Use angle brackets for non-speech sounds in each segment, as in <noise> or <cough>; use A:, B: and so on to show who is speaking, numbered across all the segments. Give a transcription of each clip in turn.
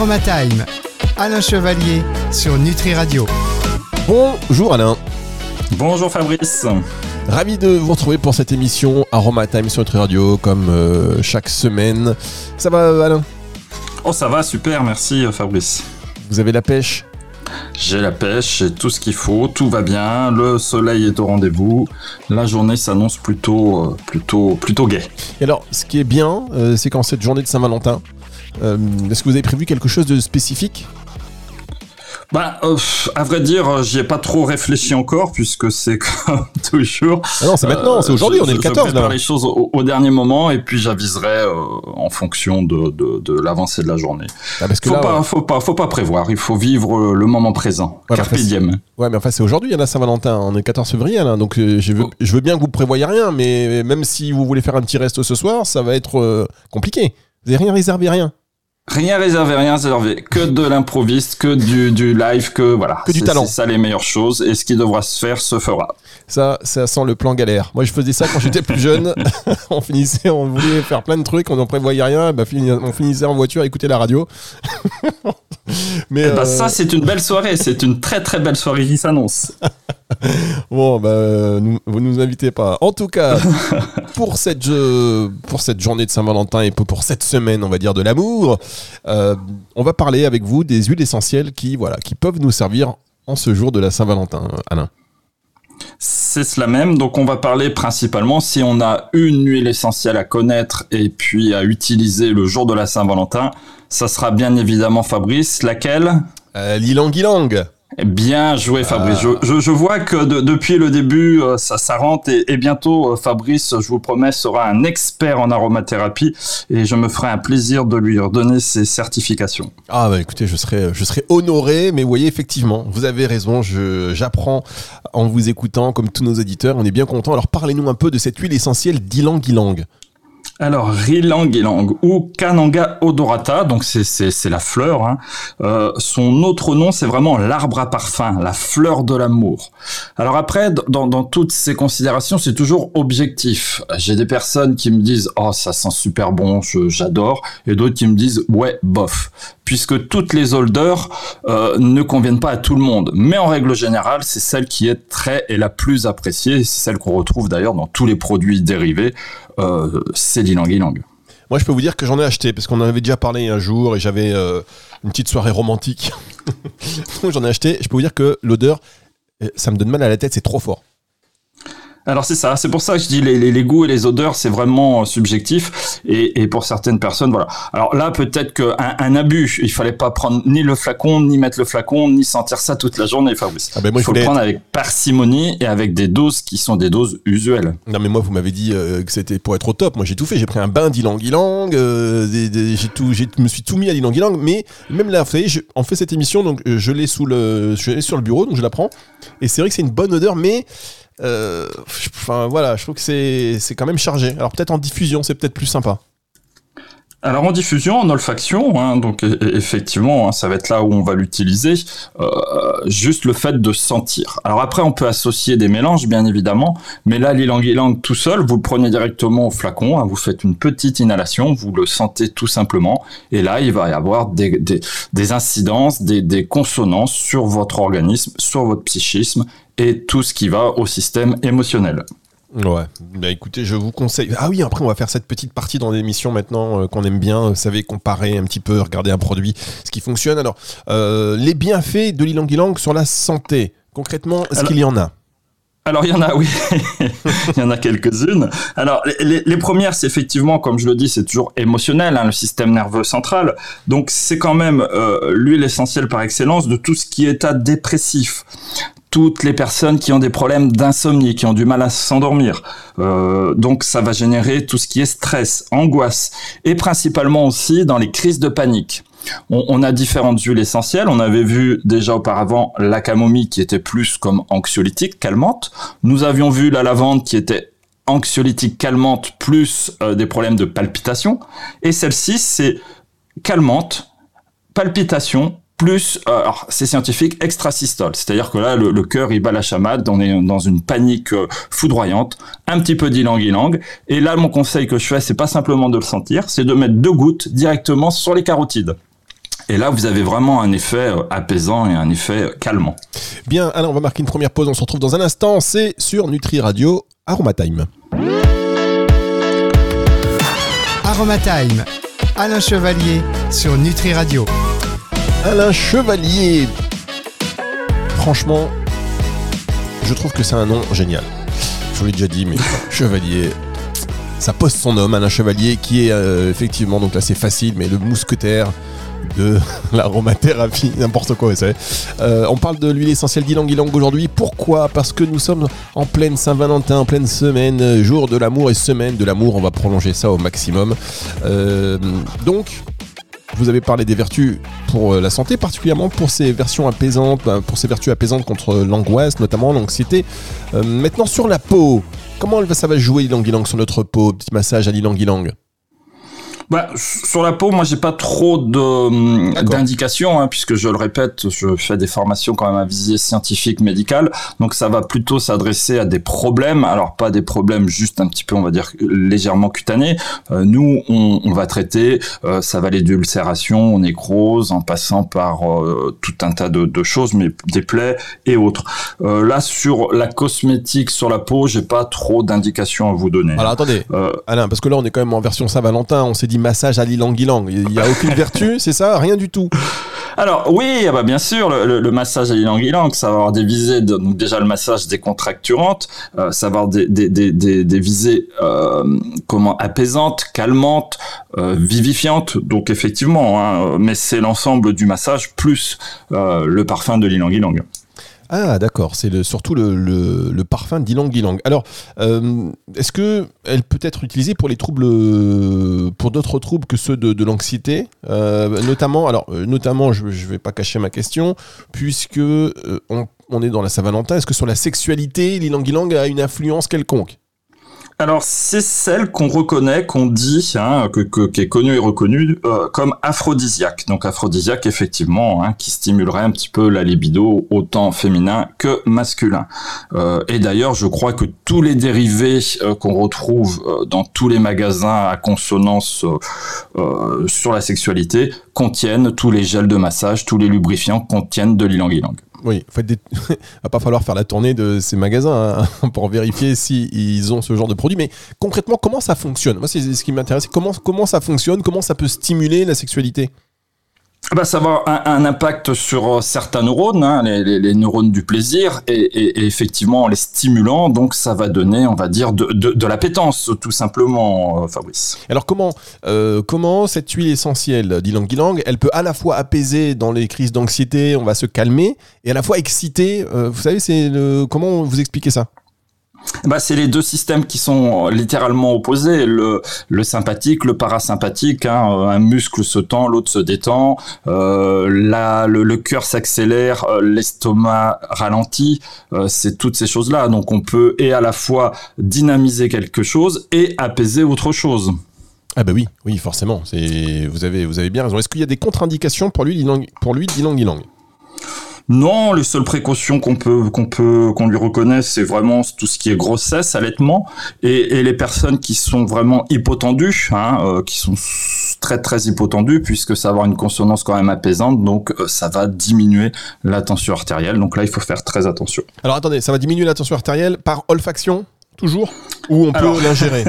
A: Aromatime. Alain Chevalier sur Nutri Radio.
B: Bonjour Alain.
C: Bonjour Fabrice.
B: Ravi de vous retrouver pour cette émission Aromatime sur Nutri Radio comme euh, chaque semaine. Ça va Alain?
C: Oh ça va, super, merci Fabrice.
B: Vous avez la pêche?
C: J'ai la pêche, j'ai tout ce qu'il faut, tout va bien, le soleil est au rendez-vous, la journée s'annonce plutôt, euh, plutôt, plutôt gai.
B: Et alors, ce qui est bien, euh, c'est qu'en cette journée de Saint-Valentin, euh, est-ce que vous avez prévu quelque chose de spécifique
C: bah, euh, à vrai dire, euh, j'y ai pas trop réfléchi encore, puisque c'est <laughs> comme toujours.
B: Ah non, c'est maintenant, c'est aujourd'hui, on est le 14
C: je prépare les choses au, dernier moment, et puis j'aviserai euh, en fonction de, de, de l'avancée de la journée. Ah, parce que faut, pas, faut, pas, faut pas prévoir, il faut vivre le moment présent.
B: Ouais,
C: Carpe
B: diem. Ouais, mais enfin, c'est aujourd'hui, il y en a Saint-Valentin, on est le 14 février, là, donc je veux, je veux bien que vous prévoyez rien, mais même si vous voulez faire un petit resto ce soir, ça va être compliqué. Vous n'avez rien réservé, rien
C: Rien réservé, rien réservé. Que de l'improviste, que du, du, live, que voilà.
B: Que du talent.
C: C'est ça les meilleures choses. Et ce qui devra se faire se fera.
B: Ça, ça sent le plan galère. Moi, je faisais ça quand j'étais plus jeune. <laughs> on finissait, on voulait faire plein de trucs, on n'en prévoyait rien. Bah, on finissait en voiture à écouter la radio. <laughs>
C: Mais ben, ça, c'est une belle soirée. C'est une très très belle soirée qui s'annonce. <laughs> <laughs>
B: bon, bah, vous nous invitez pas. En tout cas, <laughs> pour cette, pour cette journée de Saint-Valentin et pour cette semaine, on va dire, de l'amour, euh, on va parler avec vous des huiles essentielles qui, voilà, qui peuvent nous servir en ce jour de la Saint-Valentin, Alain.
C: C'est cela même. Donc, on va parler principalement si on a une huile essentielle à connaître et puis à utiliser le jour de la Saint-Valentin. Ça sera bien évidemment Fabrice. Laquelle?
B: Euh, L'ilang-ilang.
C: Bien joué Fabrice. Ah. Je, vois que depuis le début, euh, ça, ça rentre et, bientôt euh, Fabrice, je vous promets, sera un expert en aromathérapie et je me ferai un plaisir de lui redonner ses certifications.
B: Ah bah écoutez, je serai, je serai honoré, mais vous voyez effectivement, vous avez raison, j'apprends en vous écoutant comme tous nos éditeurs, on est bien content. Alors parlez-nous un peu de cette huile essentielle d'Ilang Ilang.
C: Alors, Rilang Ilang ou Kananga odorata, donc c'est la fleur. Hein. Euh, son autre nom, c'est vraiment l'arbre à parfum, la fleur de l'amour. Alors après, dans, dans toutes ces considérations, c'est toujours objectif. J'ai des personnes qui me disent oh ça sent super bon, j'adore, et d'autres qui me disent ouais bof, puisque toutes les odeurs euh, ne conviennent pas à tout le monde. Mais en règle générale, c'est celle qui est très et la plus appréciée, c'est celle qu'on retrouve d'ailleurs dans tous les produits dérivés euh, c'est l'ylang
B: Moi, je peux vous dire que j'en ai acheté parce qu'on en avait déjà parlé un jour et j'avais euh, une petite soirée romantique. <laughs> j'en ai acheté. Je peux vous dire que l'odeur, euh, ça me donne mal à la tête, c'est trop fort.
C: Alors c'est ça, c'est pour ça que je dis les, les, goûts et les odeurs, c'est vraiment euh, subjectif et, et, pour certaines personnes, voilà. Alors là, peut-être qu'un un abus, il fallait pas prendre ni le flacon, ni mettre le flacon, ni sentir ça toute la journée. Ah ben moi, il faut le prendre avec parcimonie et avec des doses qui sont des doses usuelles.
B: Non mais moi, vous m'avez dit euh, que c'était pour être au top. Moi, j'ai tout fait. J'ai pris un bain d'ylang-ylang, euh, j'ai tout, me suis tout mis à l'ylang-ylang. Mais même là, vous savez, je, on fait cette émission, donc je l'ai sous le, je l'ai sur le bureau, donc je la prends. Et c'est vrai que c'est une bonne odeur, mais euh, enfin voilà, je trouve que c'est quand même chargé. Alors peut-être en diffusion, c'est peut-être plus sympa.
C: Alors en diffusion, en olfaction, hein, donc e, e, effectivement, hein, ça va être là où on va l'utiliser. Euh, juste le fait de sentir. Alors après, on peut associer des mélanges, bien évidemment, mais là, l'ilang-ilang tout seul, vous le prenez directement au flacon, hein, vous faites une petite inhalation, vous le sentez tout simplement, et là, il va y avoir des, des, incidences, des, des consonances sur votre organisme, sur votre psychisme, et tout ce qui va au système émotionnel.
B: Ouais, bah écoutez, je vous conseille. Ah oui, après on va faire cette petite partie dans l'émission maintenant euh, qu'on aime bien, vous savez, comparer un petit peu, regarder un produit, ce qui fonctionne. Alors, euh, les bienfaits de l'ilang-ilang sur la santé, concrètement, est-ce qu'il y en a?
C: alors il y en a, oui, <laughs> il y en a quelques-unes. Alors les, premières, c'est effectivement, comme je le dis, c'est toujours émotionnel, hein, le système nerveux central. Donc c'est quand même euh, l'huile essentielle par excellence de tout ce qui est état dépressif toutes les personnes qui ont des problèmes d'insomnie, qui ont du mal à s'endormir. Euh, donc ça va générer tout ce qui est stress, angoisse, et principalement aussi dans les crises de panique. On, a différentes huiles essentielles. On avait vu déjà auparavant la camomille qui était plus comme anxiolytique, calmante. Nous avions vu la lavande qui était anxiolytique, calmante, plus euh, des problèmes de palpitation. Et celle-ci, c'est calmante, palpitation, plus, euh, alors c'est scientifique, extrasystole. C'est-à-dire que là, le, cœur, il bat la chamade, on est dans une panique euh, foudroyante, un petit peu d'ilang-ilang. Et là, mon conseil que je fais, c'est pas simplement de le sentir, c'est de mettre deux gouttes directement sur les carotides. Et là, vous avez vraiment un effet euh, apaisant et un effet calmant.
B: Bien, alors on va marquer une première pause, on se retrouve dans un instant, c'est sur Nutri Radio Aromatime.
A: Aromatime, Alain Chevalier sur Nutri Radio.
B: Alain Chevalier. Franchement, je trouve que c'est un nom génial. Je vous l'ai déjà dit, mais <laughs> Chevalier, ça pose son homme, Alain Chevalier, qui est euh, effectivement, donc là c'est facile, mais le mousquetaire de <laughs> l'aromathérapie, n'importe quoi, vous savez. Euh, on parle de l'huile essentielle d'Ilang Ilang aujourd'hui. Pourquoi? Parce que nous sommes en pleine Saint-Valentin, en pleine semaine, euh, jour de l'amour et semaine de l'amour. On va prolonger ça au maximum. Euh, donc, vous avez parlé des vertus pour la santé, particulièrement pour ces versions apaisantes, pour ces vertus apaisantes contre l'angoisse, notamment l'anxiété. maintenant sur la peau, comment ça va jouer l'Ilang Ilang sur notre peau? Petit massage à l'Ilang Ilang
C: bah, sur la peau, moi, j'ai pas trop de d'indications, hein, puisque je le répète, je fais des formations quand même à visée scientifique, médicale. Donc, ça va plutôt s'adresser à des problèmes. Alors, pas des problèmes juste un petit peu, on va dire, légèrement cutanés. Euh, nous, on, on, va traiter, euh, ça va aller d'ulcération, nécrose, en passant par euh, tout un tas de, de, choses, mais des plaies et autres. Euh, là, sur la cosmétique, sur la peau, j'ai pas trop d'indications à vous donner.
B: Alors, attendez, Alain, parce que là, on est quand même en version Saint-Valentin. On s'est dit massage à l'ilang-ilang. Il n'y a aucune vertu, <laughs> c'est ça Rien du tout.
C: Alors oui, ah bah bien sûr, le, massage à l'ilang-ilang, ça va avoir des visées, donc déjà le massage décontracturante, euh, ça va avoir des, des, des, des visées euh, comment apaisantes, calmantes, euh, vivifiantes. Donc effectivement, hein, mais c'est l'ensemble du massage plus euh, le parfum de l'ilang-ilang.
B: Ah d'accord, c'est surtout le, parfum d'Ilang Ilang. Alors, euh, est-ce que elle peut être utilisée pour les troubles, pour d'autres troubles que ceux de, l'anxiété, euh, notamment, alors euh, notamment, je ne vais pas cacher ma question, puisque on, on, est dans la Saint-Valentin, est-ce que sur la sexualité, l'Ilang Ilang a une influence quelconque?
C: Alors c'est celle qu'on reconnaît, qu'on dit, hein, que, qui est connue et reconnue euh, comme aphrodisiaque. Donc aphrodisiaque effectivement, hein, qui stimulerait un petit peu la libido autant féminin que masculin. Euh, et d'ailleurs, je crois que tous les dérivés euh, qu'on retrouve dans tous les magasins à consonance sur la sexualité contiennent tous les gels de massage, tous les lubrifiants contiennent de l'ilang-ilang.
B: Oui, il des... <laughs> va pas falloir faire la tournée de ces magasins hein, <laughs> pour vérifier s'ils ont ce genre de produit. Mais concrètement, comment ça fonctionne? Moi, c'est ce qui m'intéresse. Comment ça fonctionne? Comment ça peut stimuler la sexualité?
C: Bah, ça va avoir un, impact sur euh, certains neurones, hein, les, neurones du plaisir, et, effectivement en les stimulant, donc ça va donner, on va dire, de, de, l'appétence, tout simplement, euh, Fabrice.
B: Alors comment, euh, comment cette huile essentielle d'Ilang Ilang, elle peut à la fois apaiser dans les crises d'anxiété, on va se calmer, et à la fois exciter, vous savez, c'est comment vous expliquez ça?
C: Bah, c'est les deux systèmes qui sont littéralement opposés. Le, sympathique, le parasympathique. Hein, un muscle se tend, l'autre se détend. Euh, le, cœur s'accélère, euh, l'estomac ralentit. Euh, c'est toutes ces choses-là. Donc, on peut et à la fois dynamiser quelque chose et apaiser autre chose.
B: Ah bah oui, oui, forcément. C'est vous avez vous avez bien raison. Est-ce qu'il y a des contre-indications pour lui, pour lui, Dilang Ilang
C: non, les seules précautions qu'on peut qu'on peut qu'on lui reconnaît, c'est vraiment tout ce qui est grossesse, allaitement, et, les personnes qui sont vraiment hypotendues, hein, euh, qui sont très très hypotendues, puisque ça va avoir une consonance quand même apaisante, donc euh, ça va diminuer la tension artérielle. Donc là, il faut faire très attention.
B: Alors attendez, ça va diminuer la tension artérielle par olfaction? Toujours Ou on peut l'ingérer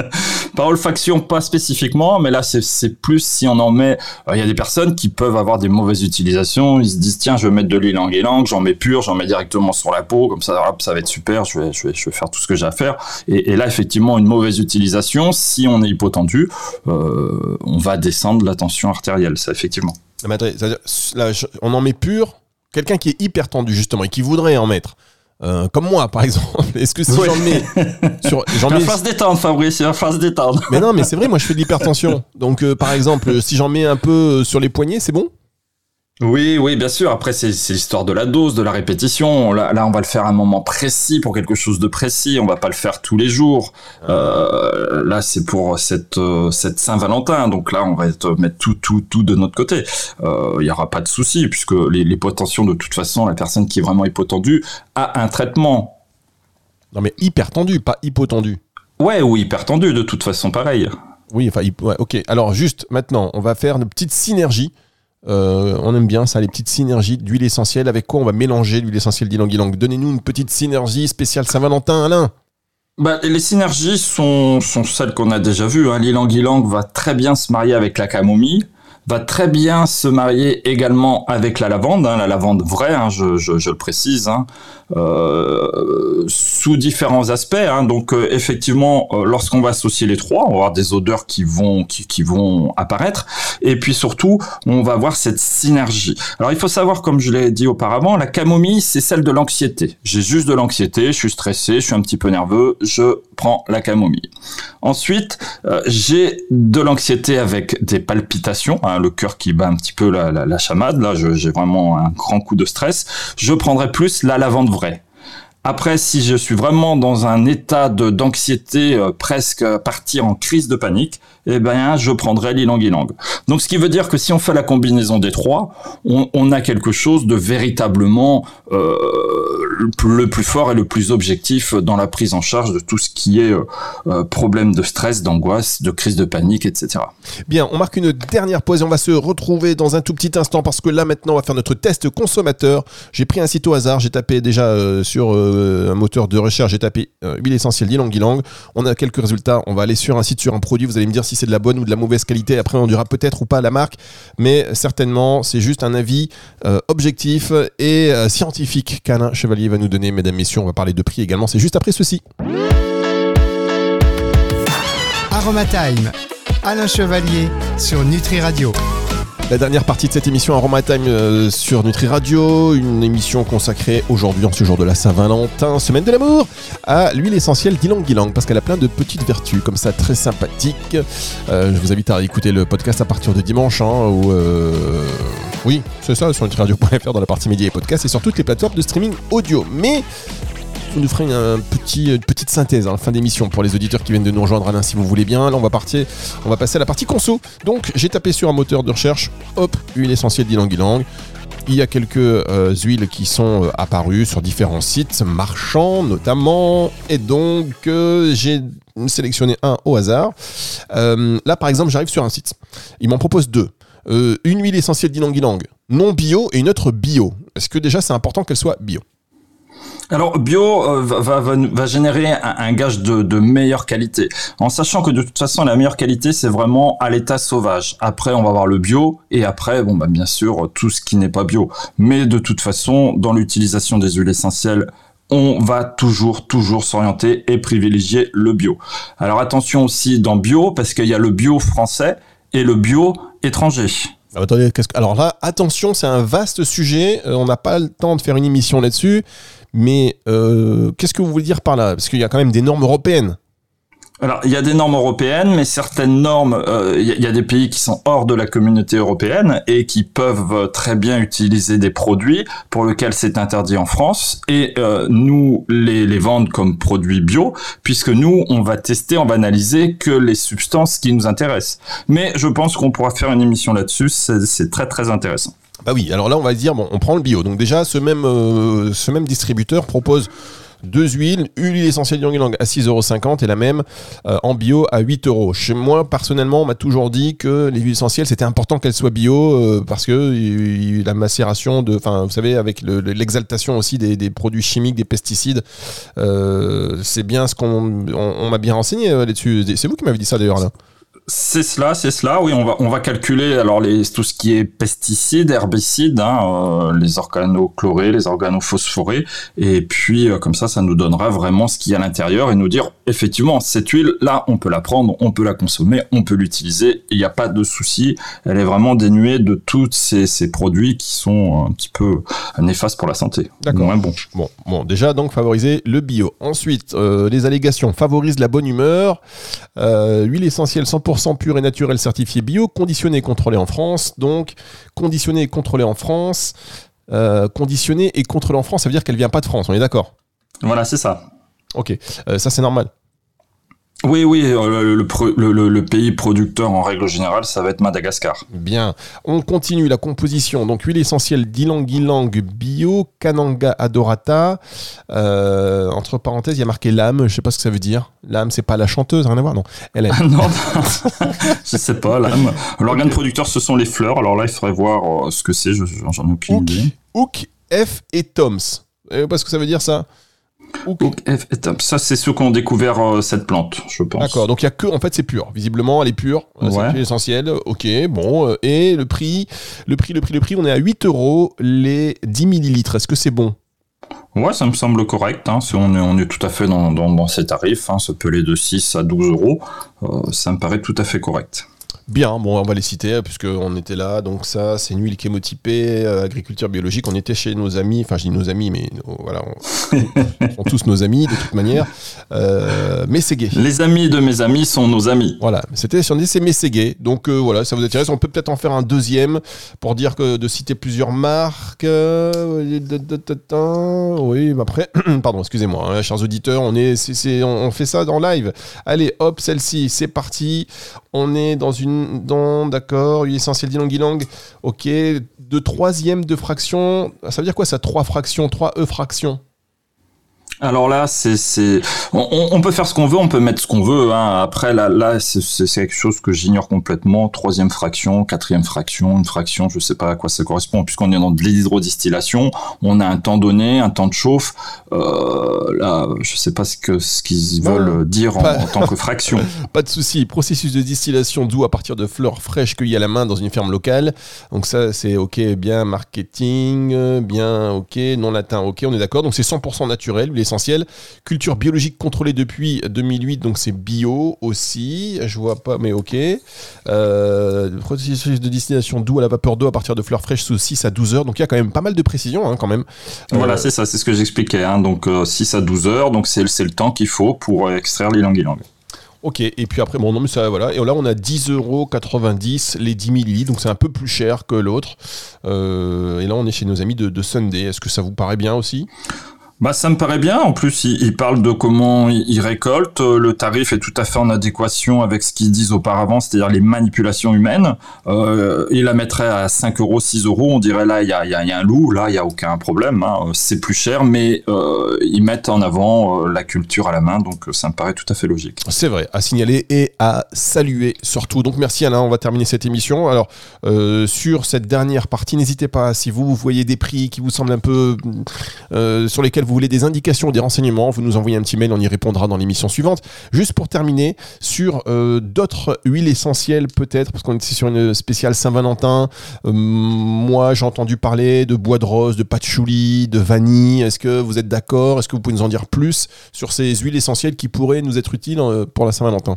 B: <laughs>
C: Par olfaction, pas spécifiquement, mais là, c'est plus si on en met. Euh, il y a des personnes qui peuvent avoir des mauvaises utilisations. Ils se disent tiens, je vais mettre de l'huile en guélang, j'en mets pur, j'en mets directement sur la peau, comme ça, ça va être super. Je vais, je vais, je vais faire tout ce que j'ai à faire. Et, là, effectivement, une mauvaise utilisation, si on est hypotendu, euh, on va descendre la tension artérielle. Ça, effectivement.
B: Là, on en met pur. Quelqu'un qui est hyper tendu justement et qui voudrait en mettre. Euh, comme moi, par exemple. <laughs> Est-ce que si j'en mets
C: sur, j'en mets. se détendre, Fabrice. Il va se détendre.
B: Mais non, mais c'est vrai. Moi, je fais de l'hypertension. Donc, euh, par exemple, si j'en mets un peu sur les poignets, c'est bon.
C: Oui, oui, bien sûr. Après, c'est l'histoire de la dose, de la répétition. Là, là, on va le faire à un moment précis pour quelque chose de précis. On va pas le faire tous les jours. Euh, là, c'est pour cette euh, cette Saint-Valentin. Donc là, on va mettre tout, tout, tout de notre côté. Euh, il y aura pas de souci puisque les, les de toute façon, la personne qui est vraiment hypotendue a un traitement.
B: Non, mais hyper tendu, pas hypotendu.
C: Ouais, ou hyper tendu, de toute façon, pareil.
B: Oui, enfin, ouais, ok. Alors, juste maintenant, on va faire une petite synergie Euh, on aime bien ça, les petites synergies d'huile essentielle. Avec quoi on va mélanger l'huile essentielle d'ylang-ylang? Donnez-nous une petite synergie spéciale Saint-Valentin, Alain.
C: Bah, les synergies sont, sont celles qu'on a déjà vues. Hein. L'ilang-ylang va très bien se marier avec la camomille va très bien se marier également avec la lavande, hein, la lavande vraie, hein, je, le précise, hein, euh, sous différents aspects. Hein. donc euh, effectivement, euh, lorsqu'on va associer les trois, on va avoir des odeurs qui vont qui, qui, vont apparaître, et puis surtout, on va avoir cette synergie. Alors il faut savoir, comme je l'ai dit auparavant, la camomille, c'est celle de l'anxiété. J'ai juste de l'anxiété, je suis stressé, je suis un petit peu nerveux, je prends la camomille. Ensuite, euh, j'ai de l'anxiété avec des palpitations. Hein, le cœur qui bat un petit peu la, la, chamade, là j'ai vraiment un grand coup de stress, je prendrai plus la lavande Après, si je suis vraiment dans un état d'anxiété euh, presque partir en crise de panique, eh ben, je prendrai l'ilang-ilang. Donc, ce qui veut dire que si on fait la combinaison des trois, on, a quelque chose de véritablement euh, le plus fort et le plus objectif dans la prise en charge de tout ce qui est euh, euh, problème de stress, d'angoisse, de crise de panique, etc.
B: Bien, on marque une dernière pause et on va se retrouver dans un tout petit instant parce que là maintenant on va faire notre test consommateur. J'ai pris un site au hasard, j'ai tapé déjà sur un moteur de recherche, j'ai tapé huile essentielle d'ylang-ylang. On a quelques résultats, on va aller sur un site, sur un produit, vous allez me dire si c'est de la bonne ou de la mauvaise qualité. Après on dira peut-être ou pas la marque, mais certainement c'est juste un avis euh, objectif et euh, scientifique qu'Alain Chevalier va nous donner, mesdames, messieurs. On va parler de prix également, c'est juste après ceci.
A: Aromatime, Alain Chevalier sur Nutri Radio.
B: La dernière partie de cette émission Aroma Time euh, sur Nutri Radio, une émission consacrée aujourd'hui, en ce jour de la Saint-Valentin, semaine de l'amour, à l'huile essentielle d'Ilang Ilang, parce qu'elle a plein de petites vertus, comme ça, très sympathiques. Euh, je vous invite à écouter le podcast à partir de dimanche, hein, où, euh, oui, c'est ça, sur nutriradio.fr dans la partie médias et podcasts, et sur toutes les plateformes de streaming audio. Mais vous nous ferez une, un petit, une petite synthèse en fin d'émission pour les auditeurs qui viennent de nous rejoindre, Alain, si vous voulez bien. Là, on va partir, on va passer à la partie conso. Donc, j'ai tapé sur un moteur de recherche, hop, huile essentielle d'ylang-ylang. Il y a quelques euh, huiles qui sont euh, apparues sur différents sites marchands notamment. Et donc, euh, j'ai sélectionné un au hasard. Là, par exemple, j'arrive sur un site. Il m'en propose deux. Une huile essentielle d'ylang-ylang non bio et une autre bio. Est-ce que déjà c'est important qu'elle soit bio?
C: Alors bio euh, va, générer un, gage de, de, meilleure qualité, en sachant que de toute façon la meilleure qualité c'est vraiment à l'état sauvage. Après on va avoir le bio et après bon bah bien sûr tout ce qui n'est pas bio. Mais de toute façon dans l'utilisation des huiles essentielles on va toujours, toujours s'orienter et privilégier le bio. Alors attention aussi dans bio, parce qu'il y a le bio français et le bio étranger.
B: Alors, attendez, que... Alors là, attention, c'est un vaste sujet. Euh, on n'a pas le temps de faire une émission là-dessus. Mais euh, qu'est-ce que vous voulez dire par là? Parce qu'il y a quand même des normes européennes.
C: Alors, il y a des normes européennes, mais certaines normes, euh, il y, a des pays qui sont hors de la communauté européenne et qui peuvent très bien utiliser des produits pour lesquels c'est interdit en France et euh, nous les, les vendre comme produits bio, puisque nous, on va tester, on va analyser que les substances qui nous intéressent. Mais je pense qu'on pourra faire une émission là-dessus, c'est très très intéressant.
B: Bah oui, alors là on va dire, bon, on prend le bio. Donc déjà, ce même, euh, ce même distributeur propose deux huiles, une huile essentielle Ylang à 6,50€ et la même euh, en bio à 8 euros. Chez moi, personnellement, on m'a toujours dit que les huiles essentielles, c'était important qu'elles soient bio euh, parce que y, la macération de, enfin, vous savez, avec l'exaltation le, aussi des, des, produits chimiques, des pesticides, euh, c'est bien ce qu'on on, on m'a bien renseigné là-dessus. C'est vous qui m'avez dit ça d'ailleurs là.
C: C'est cela, c'est cela. Oui, on va on va calculer alors les tout ce qui est pesticides, herbicides, hein, euh, les organochlorés, les organophosphorés, et puis euh, comme ça, ça nous donnera vraiment ce qu'il y a à l'intérieur et nous dire effectivement cette huile là, on peut la prendre, on peut la consommer, on peut l'utiliser. Il n'y a pas de souci. Elle est vraiment dénuée de tous ces, ces produits qui sont un petit peu néfastes pour la santé.
B: D'accord. Moins bon. Bon, bon, déjà donc favoriser le bio. Ensuite, euh, les allégations favorisent la bonne humeur. Huile essentielle 100% 100% pur et naturel certifié bio, conditionné et contrôlé en France. Donc, conditionné et contrôlé en France. Euh, conditionné et contrôlé en France, ça veut dire qu'elle vient pas de France, on est d'accord?
C: Voilà, c'est ça.
B: Ok, euh, ça c'est normal.
C: Oui, oui, euh, le, pays producteur en règle générale, ça va être Madagascar.
B: Bien. On continue la composition. Donc, huile essentielle d'Ilang Bio, Kananga Adorata. Euh, entre parenthèses, il y a marqué l'âme. Je sais pas ce que ça veut dire. L'âme, c'est pas la chanteuse, rien à voir, non.
C: Elle est... <laughs> Non, <laughs> je sais pas, l'âme. L'organe producteur, ce sont les fleurs. Alors là, il faudrait voir euh, ce que c'est. J'en ai aucune idée.
B: Hook, F et Toms. Vous pas ce que ça veut dire, ça
C: ça, c'est ceux qui ont découvert euh, cette plante, je pense.
B: D'accord, donc il y a que, en fait, c'est pur. Visiblement, elle est pure. Euh, c'est essentiel. Ok, bon. Euh, et le prix, le prix, le prix, le prix, on est à 8 euros les 10 millilitres. Est-ce que c'est bon?
C: Ouais, ça me semble correct. Hein. on, est, on est tout à fait dans, dans, ces tarifs. Hein. Ce pelé de 6 à 12 euros, ça me paraît tout à fait correct.
B: Bien, bon, on va les citer hein, puisqu'on était là. Donc ça, c'est une huile chémotypée, euh, agriculture biologique. On était chez nos amis, enfin je dis nos amis, mais voilà, <laughs> on, sont tous nos amis de toute manière. Euh, Mességué.
C: Les amis de mes amis sont nos amis.
B: Voilà, c'était sur c'est Mességué. Donc euh, voilà, ça vous intéresse. On peut peut-être en faire un deuxième pour dire que de citer plusieurs marques. Euh, oui, après, <clears throat> pardon, excusez-moi, hein, chers auditeurs, on est, on fait ça dans live. Allez, hop, celle-ci, c'est parti. On est dans une dans, d'accord, huile essentielle d'ylang ok, de troisième de fraction, ça veut dire quoi ça, trois fractions, trois E fractions
C: alors là, c'est, on, peut faire ce qu'on veut, on peut mettre ce qu'on veut. Hein. Après, là, là, c'est quelque chose que j'ignore complètement. Troisième fraction, quatrième fraction, une fraction, je sais pas à quoi ça correspond, puisqu'on est dans de l'hydrodistillation. On a un temps donné, un temps de chauffe. Euh, là, je sais pas ce que ce qu'ils veulent dire en, tant que <laughs> fraction.
B: pas de souci. Processus de distillation doux à partir de fleurs fraîches cueillies à la main dans une ferme locale. Donc ça, c'est ok, bien marketing, bien ok, non latin, ok, on est d'accord. Donc c'est 100% naturel essentiel. Culture biologique contrôlée depuis 2008, donc c'est bio aussi. Je vois pas, mais ok. Euh, processus de destination doux à la vapeur d'eau à partir de fleurs fraîches sous 6 à 12 heures. Donc il y a quand même pas mal de précision hein, quand même.
C: Voilà, euh, c'est ça, c'est ce que j'expliquais. Hein. Donc 6 euh, à 12 heures, donc c'est le temps qu'il faut pour extraire l'ilang-ilang.
B: Ok, et puis après, bon, non, mais ça, voilà. Et là, on a 10,90€ les 10 millilitres, donc c'est un peu plus cher que l'autre. et là, on est chez nos amis de, de Sunday. Est-ce que ça vous paraît bien aussi?
C: Bah, ça me paraît bien. En plus, il, parle de comment il, récolte. Le tarif est tout à fait en adéquation avec ce qu'ils disent auparavant, c'est-à-dire les manipulations humaines. Euh, il la mettrait à 5 euros, 6 euros. On dirait là, il y a, un loup. Là, il n'y a aucun problème. Hein. C'est plus cher, mais euh, ils mettent en avant euh, la culture à la main. Donc, ça me paraît tout à fait logique.
B: C'est vrai, à signaler et à saluer surtout. Donc, merci Alain. On va terminer cette émission. Alors, euh, sur cette dernière partie, n'hésitez pas, si vous, vous voyez des prix qui vous semblent un peu sur lesquels vous vous voulez des indications, des renseignements, vous nous envoyez un petit mail, on y répondra dans l'émission suivante. Juste pour terminer, sur euh, d'autres huiles essentielles peut-être, parce qu'on est sur une spéciale Saint-Valentin. Euh, moi, j'ai entendu parler de bois de rose, de patchouli, de vanille. Est-ce que vous êtes d'accord? Est-ce que vous pouvez nous en dire plus sur ces huiles essentielles qui pourraient nous être utiles euh, pour la Saint-Valentin?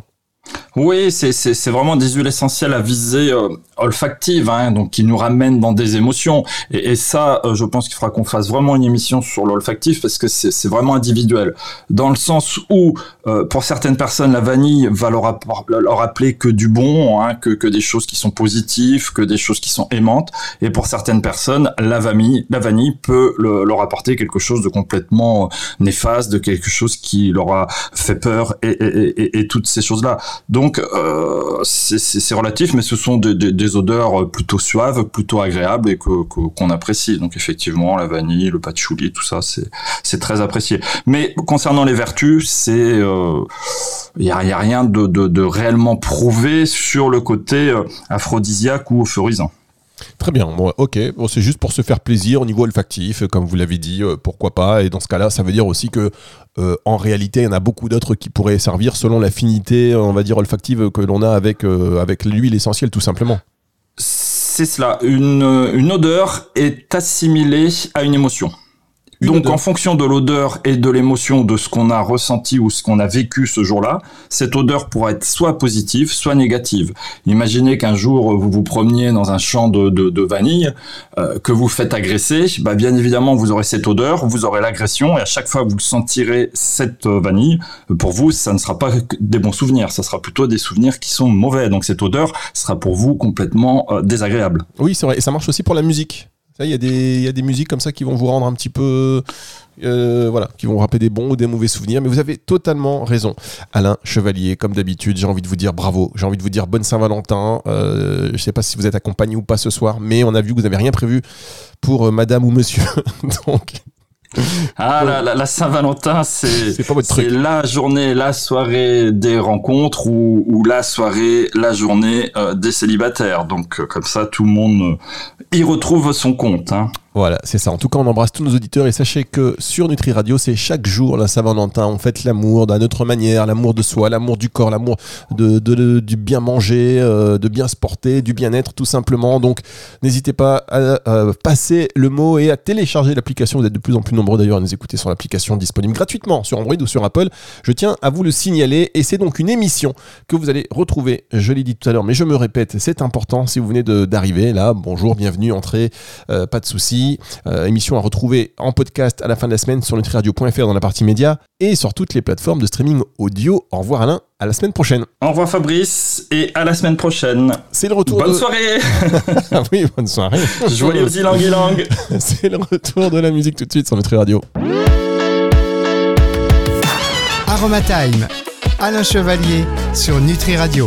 C: Oui, c'est vraiment des huiles essentielles à visée euh, olfactive, hein, donc qui nous ramènent dans des émotions. Et, et ça, euh, je pense qu'il faudra qu'on fasse vraiment une émission sur l'olfactif parce que c'est vraiment individuel. Dans le sens où, euh, pour certaines personnes, la vanille va leur, leur rappeler que du bon, hein, que, que des choses qui sont positives, que des choses qui sont aimantes. Et pour certaines personnes, la vanille, la vanille peut le, leur apporter quelque chose de complètement néfaste, de quelque chose qui leur a fait peur et, et, et, toutes ces choses-là. Donc euh, c'est relatif, mais ce sont des, odeurs plutôt suaves, plutôt agréables et qu'on apprécie. Donc effectivement, la vanille, le patchouli, tout ça, c'est très apprécié. Mais concernant les vertus, c'est il euh, y, a, rien de, réellement prouvé sur le côté euh, aphrodisiaque ou euphorisant.
B: Très bien, bon, ok. Bon, c'est juste pour se faire plaisir au niveau olfactif, comme vous l'avez dit, euh, pourquoi pas. Et dans ce cas-là, ça veut dire aussi que euh, en réalité, il y en a beaucoup d'autres qui pourraient servir selon l'affinité, on va dire, olfactive que l'on a avec, euh, avec l'huile essentielle, tout simplement.
C: C'est cela. Une, une odeur est assimilée à une émotion. Donc, en fonction de l'odeur et de l'émotion de ce qu'on a ressenti ou ce qu'on a vécu ce jour-là, cette odeur pourra être soit positive, soit négative. Imaginez qu'un jour vous vous promeniez dans un champ de, de, vanille, euh, que vous faites agresser, bah bien évidemment vous aurez cette odeur, vous aurez l'agression et à chaque fois que vous sentirez cette euh, vanille, pour vous ça ne sera pas des bons souvenirs, ça sera plutôt des souvenirs qui sont mauvais. Donc cette odeur sera pour vous complètement euh, désagréable.
B: Oui, c'est vrai. Et ça marche aussi pour la musique Il y, a des- musiques comme ça qui vont vous rendre un petit peu. euh, voilà, qui vont rappeler des bons ou des mauvais souvenirs. Mais vous avez totalement raison. Alain Chevalier, comme d'habitude, j'ai envie de vous dire bravo. J'ai envie de vous dire bonne Saint-Valentin. Euh, je sais pas si vous êtes accompagné ou pas ce soir, mais on a vu que vous n'avez rien prévu pour euh, madame ou monsieur. <laughs> Donc,
C: Ah, la, la- la Saint-Valentin, c'est la journée, la soirée des rencontres ou, ou la soirée, la journée euh, des célibataires. Donc euh, comme ça, tout le monde euh, y retrouve son compte. Hein.
B: Voilà, c'est ça. En tout cas, on embrasse tous nos auditeurs et sachez que sur Nutri Radio, c'est chaque jour la Saint-Valentin. On fête l'amour d'une autre manière, l'amour de soi, l'amour du corps, l'amour du bien manger, euh, de bien se porter, du bien-être, tout simplement. Donc, n'hésitez pas à, passer le mot et à télécharger l'application. Vous êtes de plus en plus nombreux d'ailleurs à nous écouter sur l'application disponible gratuitement sur Android ou sur Apple. Je tiens à vous le signaler et c'est donc une émission que vous allez retrouver. Je l'ai dit tout à l'heure, mais je me répète, c'est important si vous venez d'arriver là. Bonjour, bienvenue, entrez, euh, pas de soucis. Euh, émission à retrouver en podcast à la fin de la semaine sur nutriradio.fr dans la partie média et sur toutes les plateformes de streaming audio. Au revoir Alain, à la semaine prochaine.
C: Au revoir Fabrice et à la semaine prochaine.
B: C'est le retour
C: Bonne
B: de...
C: soirée <laughs>
B: Ah oui, bonne soirée.
C: Joyeux ilang <laughs>
B: C'est le retour de la musique tout de suite sur Nutri Radio.
A: Aromatime. Alain Chevalier sur Nutri Radio.